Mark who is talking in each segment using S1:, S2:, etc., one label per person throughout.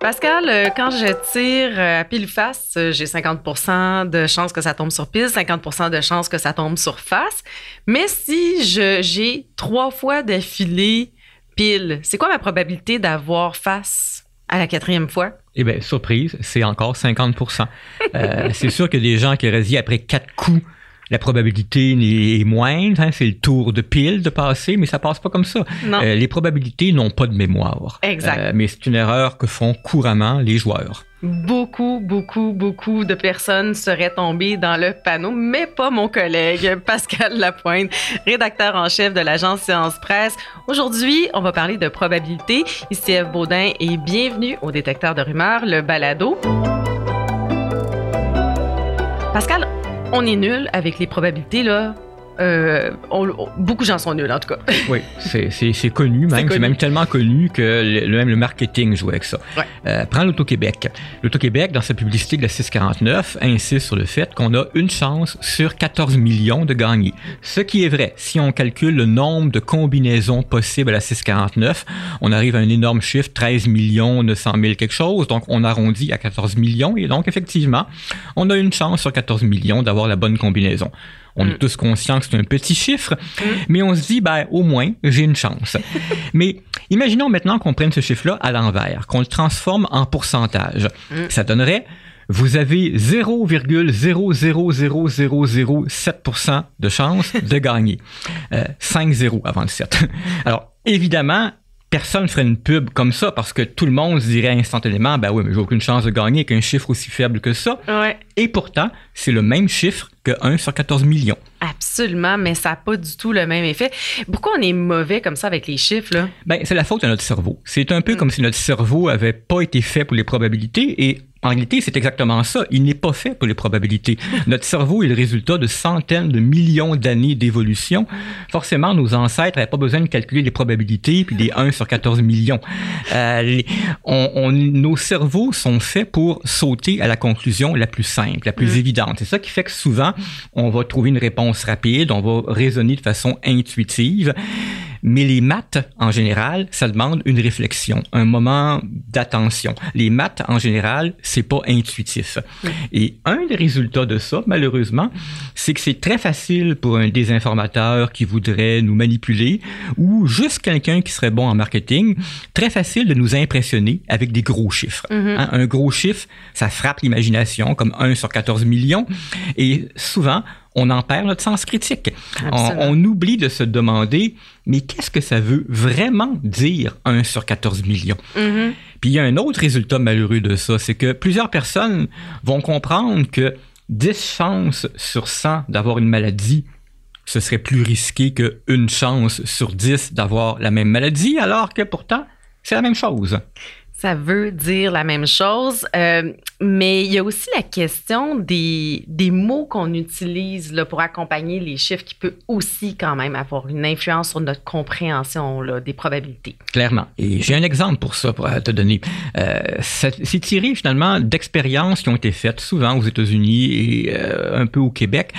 S1: Pascal, euh, quand je tire euh, à pile face, euh, j'ai 50% de chances que ça tombe sur pile, 50% de chances que ça tombe sur face. Mais si j'ai trois fois d'affilée pile, c'est quoi ma probabilité d'avoir face à la quatrième fois?
S2: Eh bien, surprise, c'est encore 50% C'est sûr que des gens qui auraient après quatre coups, la probabilité est moindre, hein, c'est le tour de pile de passer, mais ça passe pas comme ça. Euh, les probabilités n'ont pas de mémoire.
S1: Exact. Euh,
S2: mais c'est une erreur que font couramment les joueurs.
S1: Beaucoup, beaucoup, beaucoup de personnes seraient tombées dans le panneau, mais pas mon collègue Pascal Lapointe, rédacteur en chef de l'agence Science Presse. Aujourd'hui, on va parler de probabilité. Ici Eve Baudin et bienvenue au détecteur de rumeurs, le balado. Pascal, on est nul avec les probabilités, là. Euh, beaucoup de gens sont nuls, en tout cas.
S2: oui, c'est connu même. C'est même tellement connu que le, même le marketing joue avec ça. Euh, prends l'Auto-Québec. L'Auto-Québec, dans sa publicité de la 649, insiste sur le fait qu'on a une chance sur 14 millions de gagner. Ce qui est vrai. Si on calcule le nombre de combinaisons possibles à la 649, on arrive à un énorme chiffre, 13 millions 900 000 quelque chose. Donc, on arrondit à 14 millions. Et donc, effectivement, on a une chance sur 14 millions d'avoir la bonne combinaison. On est mm. tous conscients que c'est un petit chiffre, mm. mais on se dit, ben, au moins, j'ai une chance. mais imaginons maintenant qu'on prenne ce chiffre-là à l'envers, qu'on le transforme en pourcentage. Mm. Ça donnerait vous avez 0,00007% de chance de gagner. 5-0 euh, avant le 7. Alors, évidemment, personne ne ferait une pub comme ça parce que tout le monde se dirait instantanément, ben oui, mais j'ai aucune chance de gagner avec un chiffre aussi faible que ça. Et pourtant, c'est le même chiffre que 1 sur 14 millions.
S1: Absolument, mais ça n'a pas du tout le même effet. Pourquoi on est mauvais comme ça avec les chiffres? Là?
S2: Ben, c'est la faute de notre cerveau. C'est un peu mm. comme si notre cerveau avait pas été fait pour les probabilités et en réalité, c'est exactement ça. Il n'est pas fait pour les probabilités. Notre cerveau est le résultat de centaines de millions d'années d'évolution. Forcément, nos ancêtres n'avaient pas besoin de calculer les probabilités puis des 1 sur 14 millions. Euh, on, nos cerveaux sont faits pour sauter à la conclusion la plus simple, la plus mm. évidente. C'est ça qui fait que souvent, on va trouver une réponse rapide, on va raisonner de façon intuitive. Mais les maths, en général, ça demande une réflexion, un moment d'attention. Les maths, en général, c'est pas intuitif. Et un des résultats de ça, malheureusement, c'est que c'est très facile pour un désinformateur qui voudrait nous manipuler ou juste quelqu'un qui serait bon en marketing, très facile de nous impressionner avec des gros chiffres. Mm-hmm. Hein, un gros chiffre, ça frappe l'imagination comme 1 sur 14 millions. Et souvent, on en perd notre sens critique. On, oublie de se demander, mais qu'est-ce que ça veut vraiment dire 1 sur 14 millions? Mm-hmm. Puis il y a un autre résultat malheureux de ça, c'est que plusieurs personnes vont comprendre que 10 chances sur 100 d'avoir une maladie, ce serait plus risqué qu'une chance sur 10 d'avoir la même maladie, alors que pourtant, c'est la même chose.
S1: Ça veut dire la même chose, euh, mais il y a aussi la question des, des mots qu'on utilise là, pour accompagner les chiffres qui peut aussi quand même avoir une influence sur notre compréhension là, des probabilités.
S2: Clairement. Et j'ai un exemple pour ça, pour te donner. Euh, c'est tiré finalement d'expériences qui ont été faites souvent aux États-Unis et euh, un peu au Québec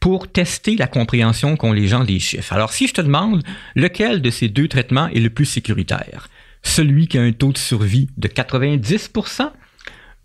S2: pour tester la compréhension qu'ont les gens des chiffres. Alors si je te demande lequel de ces deux traitements est le plus sécuritaire, celui qui a un taux de survie de 90%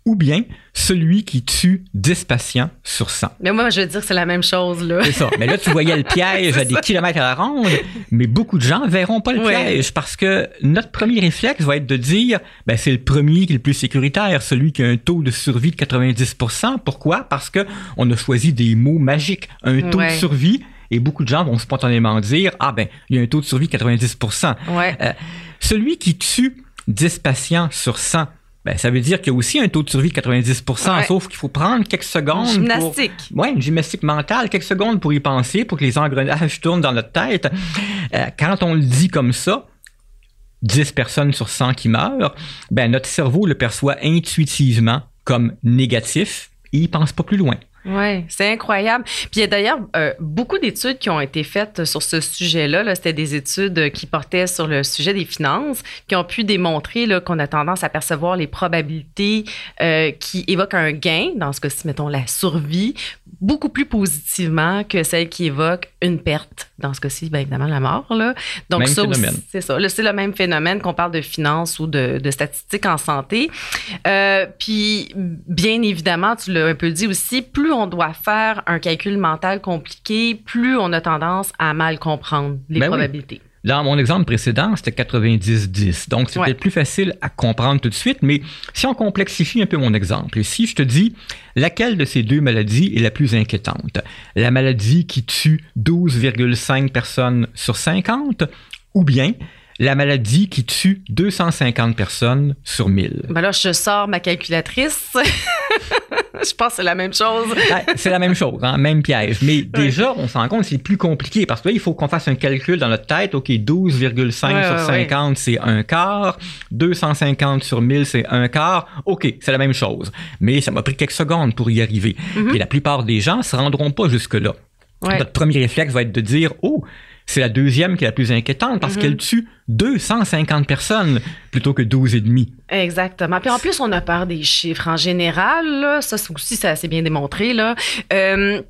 S2: ou bien celui qui tue 10 patients sur 100.
S1: Mais moi, je veux dire que c'est la même chose, là.
S2: C'est ça. Mais là, tu voyais le piège à des kilomètres à la ronde, mais beaucoup de gens verront pas le piège parce que notre premier réflexe va être de dire, ben, c'est le premier qui est le plus sécuritaire, celui qui a un taux de survie de 90% Pourquoi? Parce que on a choisi des mots magiques. Un taux de survie, et beaucoup de gens vont spontanément dire, ah ben, il y a un taux de survie de 90
S1: ouais. Euh,
S2: celui qui tue 10 patients sur 100, ben, ça veut dire qu'il y a aussi un taux de survie de 90% sauf qu'il faut prendre quelques secondes.
S1: Une gymnastique.
S2: Oui, une gymnastique mentale, quelques secondes pour y penser, pour que les engrenages tournent dans notre tête. Euh, quand on le dit comme ça, 10 personnes sur 100 qui meurent, ben, notre cerveau le perçoit intuitivement comme négatif et il pense pas plus loin.
S1: Oui, c'est incroyable. Puis il y a d'ailleurs euh, beaucoup d'études qui ont été faites sur ce sujet-là. -là, C'était des études qui portaient sur le sujet des finances, qui ont pu démontrer qu'on a tendance à percevoir les probabilités euh, qui évoquent un gain, dans ce cas-ci, mettons la survie, beaucoup plus positivement que celles qui évoquent une perte, dans ce cas-ci, bien évidemment la mort. Là.
S2: Donc même ça
S1: c'est ça. C'est le même phénomène qu'on parle de finances ou de, de statistiques en santé. Euh, puis bien évidemment, tu l'as un peu dit aussi, plus on doit faire un calcul mental compliqué, plus on a tendance à mal comprendre les ben probabilités.
S2: Dans mon exemple précédent, c'était 90-10. Donc, c'était plus facile à comprendre tout de suite. Mais si on complexifie un peu mon exemple, si je te dis laquelle de ces deux maladies est la plus inquiétante, la maladie qui tue 12,5 personnes sur 50 ou bien la maladie qui tue 250 personnes sur 1000.
S1: Ben là, je sors ma calculatrice. je pense que c'est la même chose.
S2: c'est la même chose, hein, même piège. Mais déjà, on se rend compte que c'est plus compliqué parce que là, il faut qu'on fasse un calcul dans notre tête. OK, 12,5 sur 50, c'est un quart. 250 sur 1000, c'est un quart. OK, c'est la même chose. Mais ça m'a pris quelques secondes pour y arriver. Mm-hmm. Et la plupart des gens ne se rendront pas jusque-là. Notre premier réflexe va être de dire, oh, c'est la deuxième qui est la plus inquiétante parce mhm. qu'elle tue 250 personnes plutôt que 12 et demi.
S1: Exactement. Puis en plus, on a peur des chiffres en général. Là. Ça aussi, c'est assez bien démontré. Là. Euh,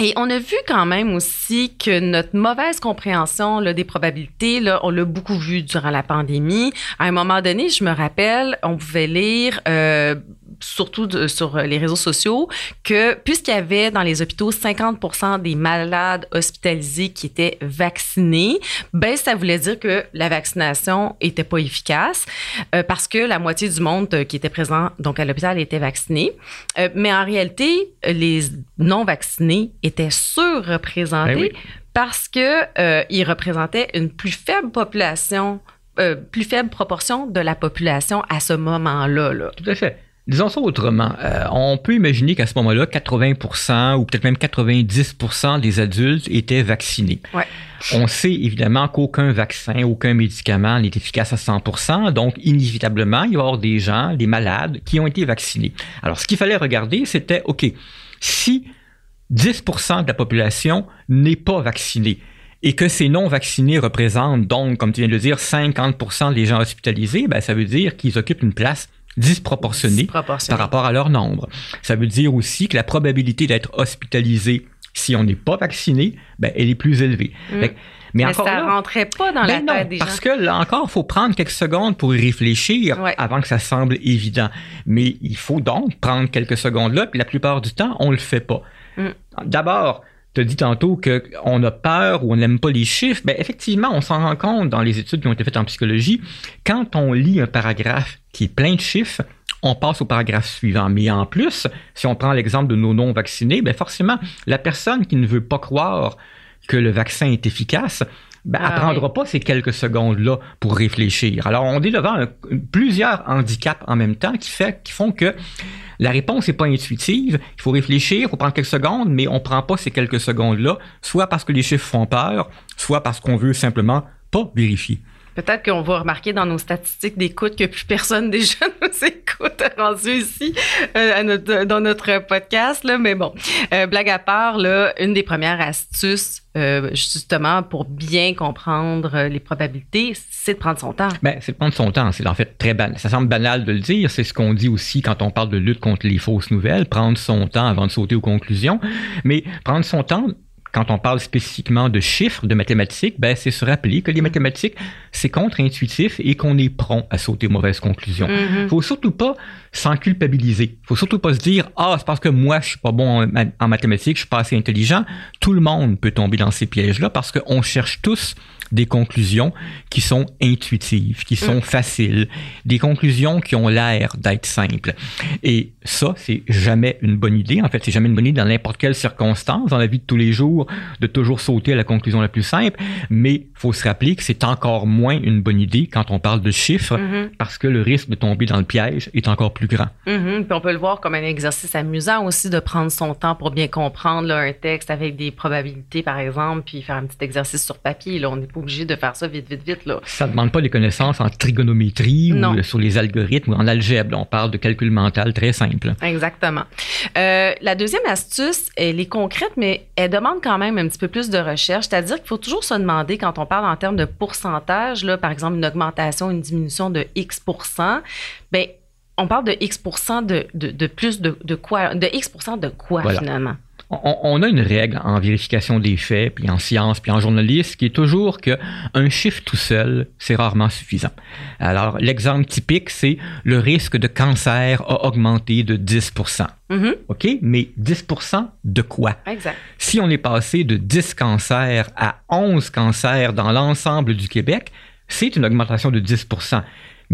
S1: et on a vu quand même aussi que notre mauvaise compréhension là, des probabilités, là, on l'a beaucoup vu durant la pandémie. À un moment donné, je me rappelle, on pouvait lire euh, surtout sur les réseaux sociaux, que puisqu'il y avait dans les hôpitaux 50 des malades hospitalisés qui étaient vaccinés, ben ça voulait dire que la vaccination était pas efficace euh, parce que la moitié du monde euh, qui était présent donc à l'hôpital était vacciné. Euh, mais en réalité, les non vaccinés étaient surreprésentés ben parce que ils représentaient une plus faible population plus faible proportion de la population à ce moment-là. Là.
S2: Tout à fait. Disons ça autrement. Euh, on peut imaginer qu'à ce moment-là, 80% ou peut-être même 90% des adultes étaient vaccinés. On sait évidemment qu'aucun vaccin, aucun médicament n'est efficace à 100% donc inévitablement, il va y avoir des gens, des malades qui ont été vaccinés. Alors, ce qu'il fallait regarder, c'était, OK, si 10% de la population n'est pas vaccinée, et que ces non-vaccinés représentent donc, comme tu viens de le dire, 50% des gens hospitalisés, ben, ça veut dire qu'ils occupent une place disproportionnée par rapport à leur nombre. Ça veut dire aussi que la probabilité d'être hospitalisé si on n'est pas vacciné, ben, elle est plus élevée.
S1: Mm. mais, encore ça rentrait pas dans la
S2: ben
S1: tête des
S2: parce que là encore, il faut prendre quelques secondes pour y réfléchir avant que ça semble évident. Mais il faut donc prendre quelques secondes là, puis la plupart du temps, on le fait pas. Mm. D'abord, tu as dit tantôt qu'on a peur ou on n'aime pas les chiffres. Ben, effectivement, on s'en rend compte dans les études qui ont été faites en psychologie. Quand on lit un paragraphe qui est plein de chiffres, on passe au paragraphe suivant. Mais en plus, si on prend l'exemple de nos non-vaccinés, ben forcément, la personne qui ne veut pas croire que le vaccin est efficace, ben, elle ne ah prendra pas ces quelques secondes-là pour réfléchir. Alors, on est devant plusieurs handicaps en même temps qui, fait, qui font que la réponse n'est pas intuitive. Il faut réfléchir, il faut prendre quelques secondes, mais on ne prend pas ces quelques secondes-là, soit parce que les chiffres font peur, soit parce qu'on veut simplement pas vérifier.
S1: Peut-être qu'on va remarquer dans nos statistiques d'écoute que plus personne déjà nous écoute rendu ici euh, dans notre podcast. Mais bon, euh, blague à part, là, une des premières astuces euh, justement pour bien comprendre les probabilités, c'est de prendre son temps.
S2: Ben, c'est de prendre son temps. C'est en fait très banal. Ça semble banal de le dire. C'est ce qu'on dit aussi quand on parle de lutte contre les fausses nouvelles, prendre son temps avant de sauter aux conclusions. Mais prendre son temps, quand on parle spécifiquement de chiffres, de mathématiques, ben, c'est se rappeler que les mm. mathématiques, c'est contre-intuitif et qu'on est prompt à sauter mauvaises conclusions. Il mm-hmm. faut surtout pas s'en culpabiliser. faut surtout pas se dire, ah, c'est parce que moi, je suis pas bon en, mathématiques, je suis pas assez intelligent. Tout le monde peut tomber dans ces pièges-là parce qu'on cherche tous des conclusions qui sont intuitives, qui sont mm. faciles, des conclusions qui ont l'air d'être simples. Et ça, c'est jamais une bonne idée. En fait, c'est jamais une bonne idée dans n'importe quelle circonstance dans la vie de tous les jours de toujours sauter à la conclusion la plus simple. Mais faut se rappeler que c'est encore moins une bonne idée quand on parle de chiffres mm-hmm. parce que le risque de tomber dans le piège est encore plus grand.
S1: Mm-hmm. Puis on peut le voir comme un exercice amusant aussi de prendre son temps pour bien comprendre un texte avec des probabilités, par exemple, puis faire un petit exercice sur papier. Là, on n'est pas obligé de faire ça vite, vite, vite. Là.
S2: Ça ne demande pas des connaissances en trigonométrie
S1: Non.
S2: ou sur les algorithmes ou en algèbre. On parle de calcul mental très simple.
S1: Exactement. Euh, la deuxième astuce, elle est concrète, mais elle demande quand même un petit peu plus de recherche. C'est-à-dire qu'il faut toujours se demander, quand on parle en termes de pourcentage, là, par exemple, une augmentation, une diminution de X ben on parle de X de, de, de plus de, de quoi? De X de quoi,
S2: Voilà.
S1: finalement?
S2: On, on a une règle en vérification des faits, puis en science, puis en journalisme, qui est toujours que un chiffre tout seul, c'est rarement suffisant. Alors, l'exemple typique, c'est le risque de cancer a augmenté de 10
S1: Mhm.
S2: OK? Mais 10% de quoi?
S1: Exact.
S2: Si on est passé de 10 cancers à 11 cancers dans l'ensemble du Québec, c'est une augmentation de 10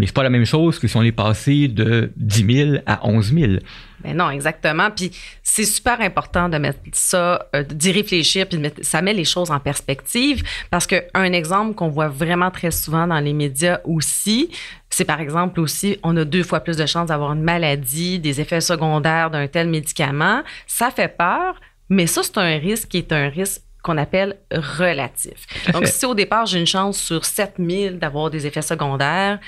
S2: Mais c'est pas la même chose que si on est passé de 10 000 à 11 000.
S1: Ben non, exactement. Puis c'est super important de mettre ça, euh, d'y réfléchir, puis ça met les choses en perspective. Parce que un exemple qu'on voit vraiment très souvent dans les médias aussi, c'est par exemple aussi, on a deux fois plus de chances d'avoir une maladie, des effets secondaires d'un tel médicament. Ça fait peur, mais ça, c'est un risque qui est un risque qu'on appelle relatif. Donc, si au départ, j'ai une chance sur 7000 d'avoir des effets secondaires,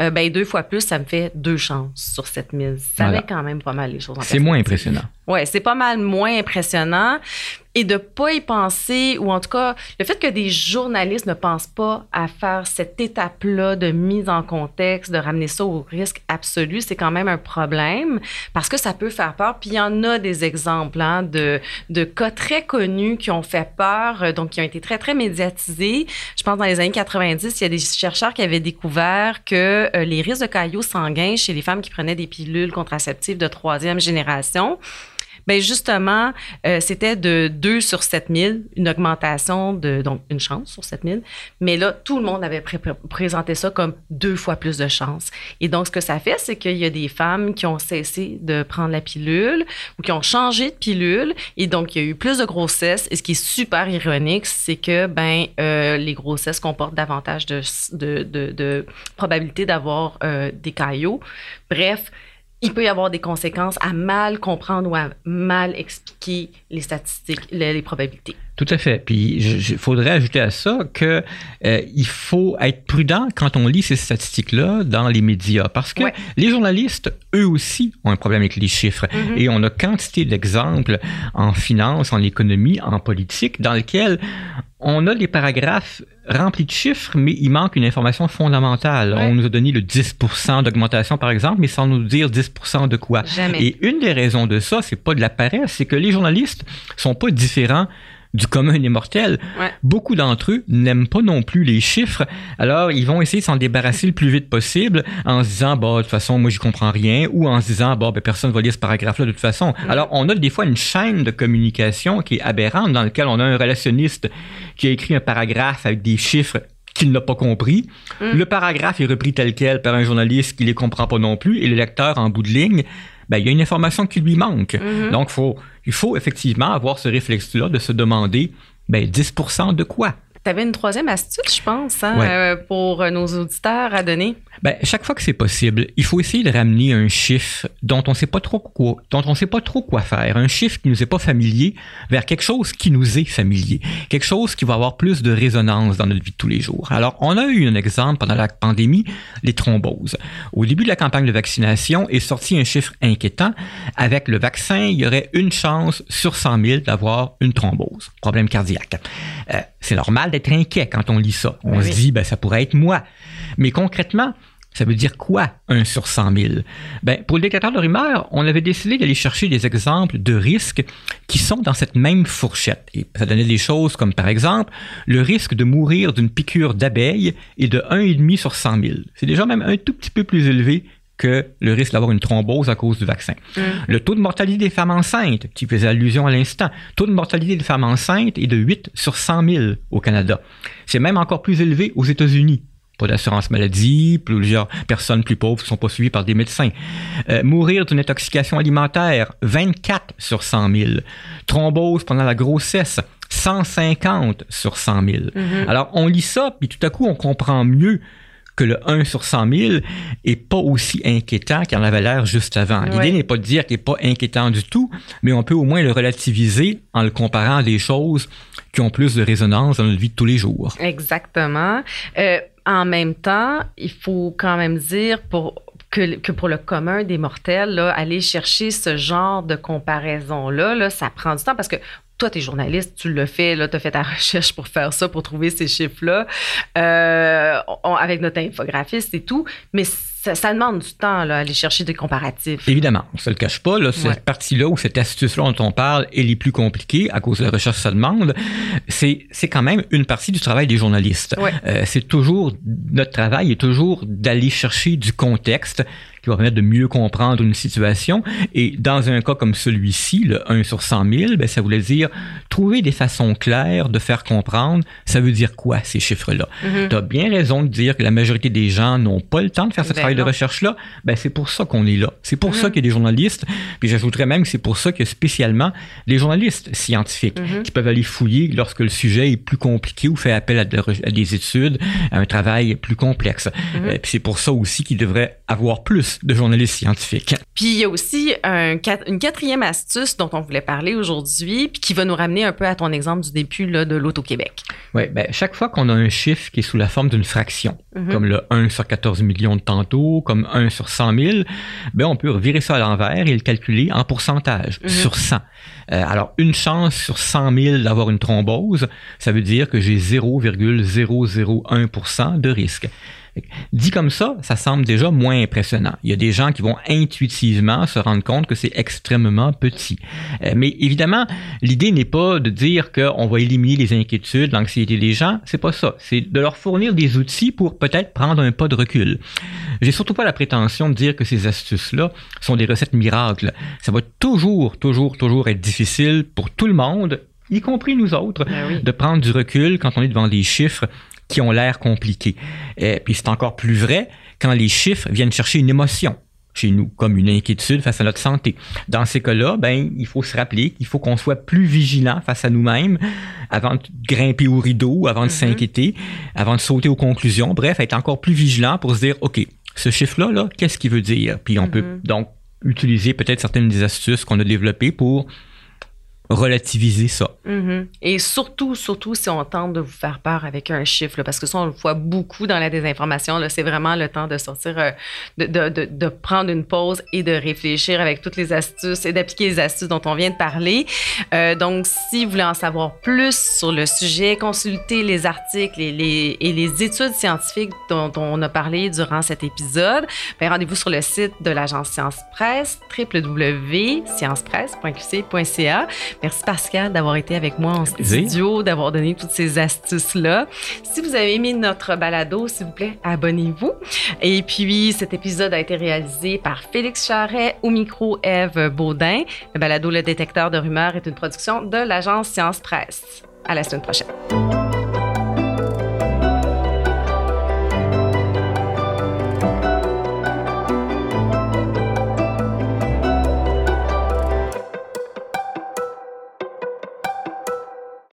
S1: euh, ben deux fois plus, ça me fait deux chances sur 7000. Ça
S2: Voilà.
S1: met quand même pas mal les choses en
S2: C'est moins impressionnant.
S1: Ouais, c'est pas mal moins impressionnant. Et de pas y penser, ou en tout cas, le fait que des journalistes ne pensent pas à faire cette étape-là de mise en contexte, de ramener ça au risque absolu, c'est quand même un problème parce que ça peut faire peur. Puis il y en a des exemples hein, de, de cas très connus qui ont fait peur, euh, donc qui ont été très, très médiatisés. Je pense dans les années 90, il y a des chercheurs qui avaient découvert que euh, les risques de caillots sanguins chez les femmes qui prenaient des pilules contraceptives de troisième génération, ben justement, euh, c'était de 2 sur 7000, une augmentation de, donc une chance sur 7000. Mais là, tout le monde avait pré- pré- présenté ça comme deux fois plus de chance. Et donc, ce que ça fait, c'est qu'il y a des femmes qui ont cessé de prendre la pilule ou qui ont changé de pilule. Et donc, il y a eu plus de grossesses. Et ce qui est super ironique, c'est que, ben, euh, les grossesses comportent davantage de, de, de, de probabilité d'avoir euh, des caillots. Bref, il peut y avoir des conséquences à mal comprendre ou à mal expliquer les statistiques, les, les probabilités.
S2: Tout à fait. Puis il faudrait ajouter à ça que euh, il faut être prudent quand on lit ces statistiques-là dans les médias, parce que
S1: Ouais.
S2: les journalistes, eux aussi, ont un problème avec les chiffres.
S1: Mhm.
S2: Et on a quantité d'exemples en finance, en économie, en politique, dans lesquels on a des paragraphes remplis de chiffres, mais il manque une information fondamentale.
S1: Ouais.
S2: On nous a donné le 10% d'augmentation, par exemple, mais sans nous dire 10% de quoi.
S1: Jamais.
S2: Et une des raisons de ça, c'est pas de la paresse, c'est que les journalistes sont pas différents du commun des mortels.
S1: Ouais.
S2: Beaucoup d'entre eux n'aiment pas non plus les chiffres, alors ils vont essayer de s'en débarrasser le plus vite possible en se disant, bah, de toute façon, moi, j'y comprends rien, ou en se disant, bah, ben, personne va lire ce paragraphe-là de toute façon. Alors, on a des fois une chaîne de communication qui est aberrante, dans laquelle on a un relationniste qui a écrit un paragraphe avec des chiffres qu'il n'a pas compris.
S1: Mm.
S2: Le paragraphe est repris tel quel par un journaliste qui les comprend pas non plus, et le lecteur, en bout de ligne, ben, il y a une information qui lui manque.
S1: Mhm.
S2: Donc, faut, il faut effectivement avoir ce réflexe-là de se demander, ben, 10% de quoi?
S1: Tu avais une troisième astuce, je pense, hein,
S2: Ouais.
S1: euh, pour euh, nos auditeurs à donner?
S2: Ben, chaque fois que c'est possible, il faut essayer de ramener un chiffre dont on sait pas trop quoi, dont on sait pas trop quoi faire, un chiffre qui nous est pas familier vers quelque chose qui nous est familier, quelque chose qui va avoir plus de résonance dans notre vie de tous les jours. Alors, on a eu un exemple pendant la pandémie, les thromboses. Au début de la campagne de vaccination est sorti un chiffre inquiétant. Avec le vaccin, il y aurait une chance sur 100 000 d'avoir une thrombose, problème cardiaque. Euh, c'est normal d'être inquiet quand on lit ça. On
S1: Ben
S2: se
S1: oui.
S2: dit, ben, ça pourrait être moi. Mais concrètement, ça veut dire quoi, 1 sur 100 000? Ben, pour le détecteur de rumeurs, on avait décidé d'aller chercher des exemples de risques qui sont dans cette même fourchette. Et ça donnait des choses comme, par exemple, le risque de mourir d'une piqûre d'abeille est de 1,5 sur 100 000. C'est déjà même un tout petit peu plus élevé que le risque d'avoir une thrombose à cause du vaccin. Le taux de mortalité des femmes enceintes, qui faisait allusion à l'instant, taux de mortalité des femmes enceintes est de 8 sur 100 000 au Canada. C'est même encore plus élevé aux États-Unis. Pas d'assurance maladie, plusieurs personnes plus pauvres sont pas suivies par des médecins. Euh, mourir d'une intoxication alimentaire, 24 sur 100 000. Thrombose pendant la grossesse, 150 sur 100 000.
S1: Mhm.
S2: Alors, on lit ça, puis tout à coup, on comprend mieux que le 1 sur 100 000 est pas aussi inquiétant qu'il en avait l'air juste avant. L'idée n'est pas de dire qu'il n'est pas inquiétant du tout, mais on peut au moins le relativiser en le comparant à des choses qui ont plus de résonance dans notre vie de tous les jours.
S1: Exactement. Euh, en même temps, il faut quand même dire pour que, que, pour le commun des mortels, là, aller chercher ce genre de comparaison-là, là, ça prend du temps parce que toi, tu es journaliste, tu le fais, tu as fait ta recherche pour faire ça, pour trouver ces chiffres-là, euh, avec notre infographiste et tout, mais ça, demande du temps, là, aller chercher des comparatifs.
S2: Évidemment, on ne se le cache pas. Là, cette partie-là ou cette astuce-là dont on parle est les plus compliquée à cause de la recherche que ça demande. C'est, c'est quand même une partie du travail des journalistes. Euh, c'est toujours, notre travail est toujours d'aller chercher du contexte qui va permettre de mieux comprendre une situation. Et dans un cas comme celui-ci, le 1 sur 100 000, ben, ça voulait dire trouver des façons claires de faire comprendre ça veut dire quoi ces chiffres-là? Mm-hmm. Tu as bien raison de dire que la majorité des gens n'ont pas le temps de faire ce ben travail de recherche-là. Ben, c'est pour ça qu'on est là. C'est pour ça mm-hmm. qu'il y a des journalistes. Puis j'ajouterais même que c'est pour ça que spécialement des journalistes scientifiques mm-hmm. qui peuvent aller fouiller lorsque le sujet est plus compliqué ou fait appel à, des études, à un travail plus complexe. Euh, puis c'est pour ça aussi qu'ils devraient avoir plus de journalistes scientifiques.
S1: Puis il y a aussi un, une quatrième astuce dont on voulait parler aujourd'hui, puis qui va nous ramener un peu à ton exemple du début là, de l'Auto-Québec.
S2: Oui, ben, chaque fois qu'on a un chiffre qui est sous la forme d'une fraction, mhm. comme le 1 sur 14 millions de tantôt, comme 1 sur 100 000, ben, on peut revirer ça à l'envers et le calculer en pourcentage mhm. sur 100. Euh, alors, une chance sur 100 000 d'avoir une thrombose, ça veut dire que j'ai 0,001% de risque. Dit comme ça, ça semble déjà moins impressionnant. Il y a des gens qui vont intuitivement se rendre compte que c'est extrêmement petit. Euh, mais évidemment, l'idée n'est pas de dire qu'on va éliminer les inquiétudes, l'anxiété des gens. C'est pas ça. C'est de leur fournir des outils pour peut-être prendre un pas de recul. J'ai surtout pas la prétention de dire que ces astuces-là sont des recettes miracles. Ça va toujours, toujours, toujours être difficile pour tout le monde y compris nous autres, ben de prendre du recul quand on est devant des chiffres qui ont l'air compliqués. Et puis c'est encore plus vrai quand les chiffres viennent chercher une émotion chez nous, comme une inquiétude face à notre santé. Dans ces cas-là, ben, il faut se rappeler qu'il faut qu'on soit plus vigilant face à nous-mêmes avant de grimper au rideau, avant de mm-hmm. s'inquiéter, avant de sauter aux conclusions. Bref, être encore plus vigilant pour se dire, OK, ce chiffre-là, là, qu'est-ce qu'il veut dire? Puis on peut mm-hmm. donc utiliser peut-être certaines des astuces qu'on a développées pour relativiser ça.
S1: Mm-hmm. Et surtout, surtout si on tente de vous faire peur avec un chiffre, parce que ça, on le voit beaucoup dans la désinformation. C'est vraiment le temps de sortir, euh, de, de, de, prendre une pause et de réfléchir avec toutes les astuces et d'appliquer les astuces dont on vient de parler. Euh, donc, si vous voulez en savoir plus sur le sujet, consultez les articles et les, et les études scientifiques dont, on a parlé durant cet épisode. Ben, rendez-vous sur le site de l'agence Science Presse, www.sciencepresse.qc.ca. Merci Pascal d'avoir été avec moi en studio, d'avoir donné toutes ces astuces-là. Si vous avez aimé notre balado, s'il vous plaît, abonnez-vous. Et puis, cet épisode a été réalisé par Félix Charret au micro Eve Baudin. Le balado Le détecteur de rumeurs est une production de l'agence Science Presse. À la semaine prochaine.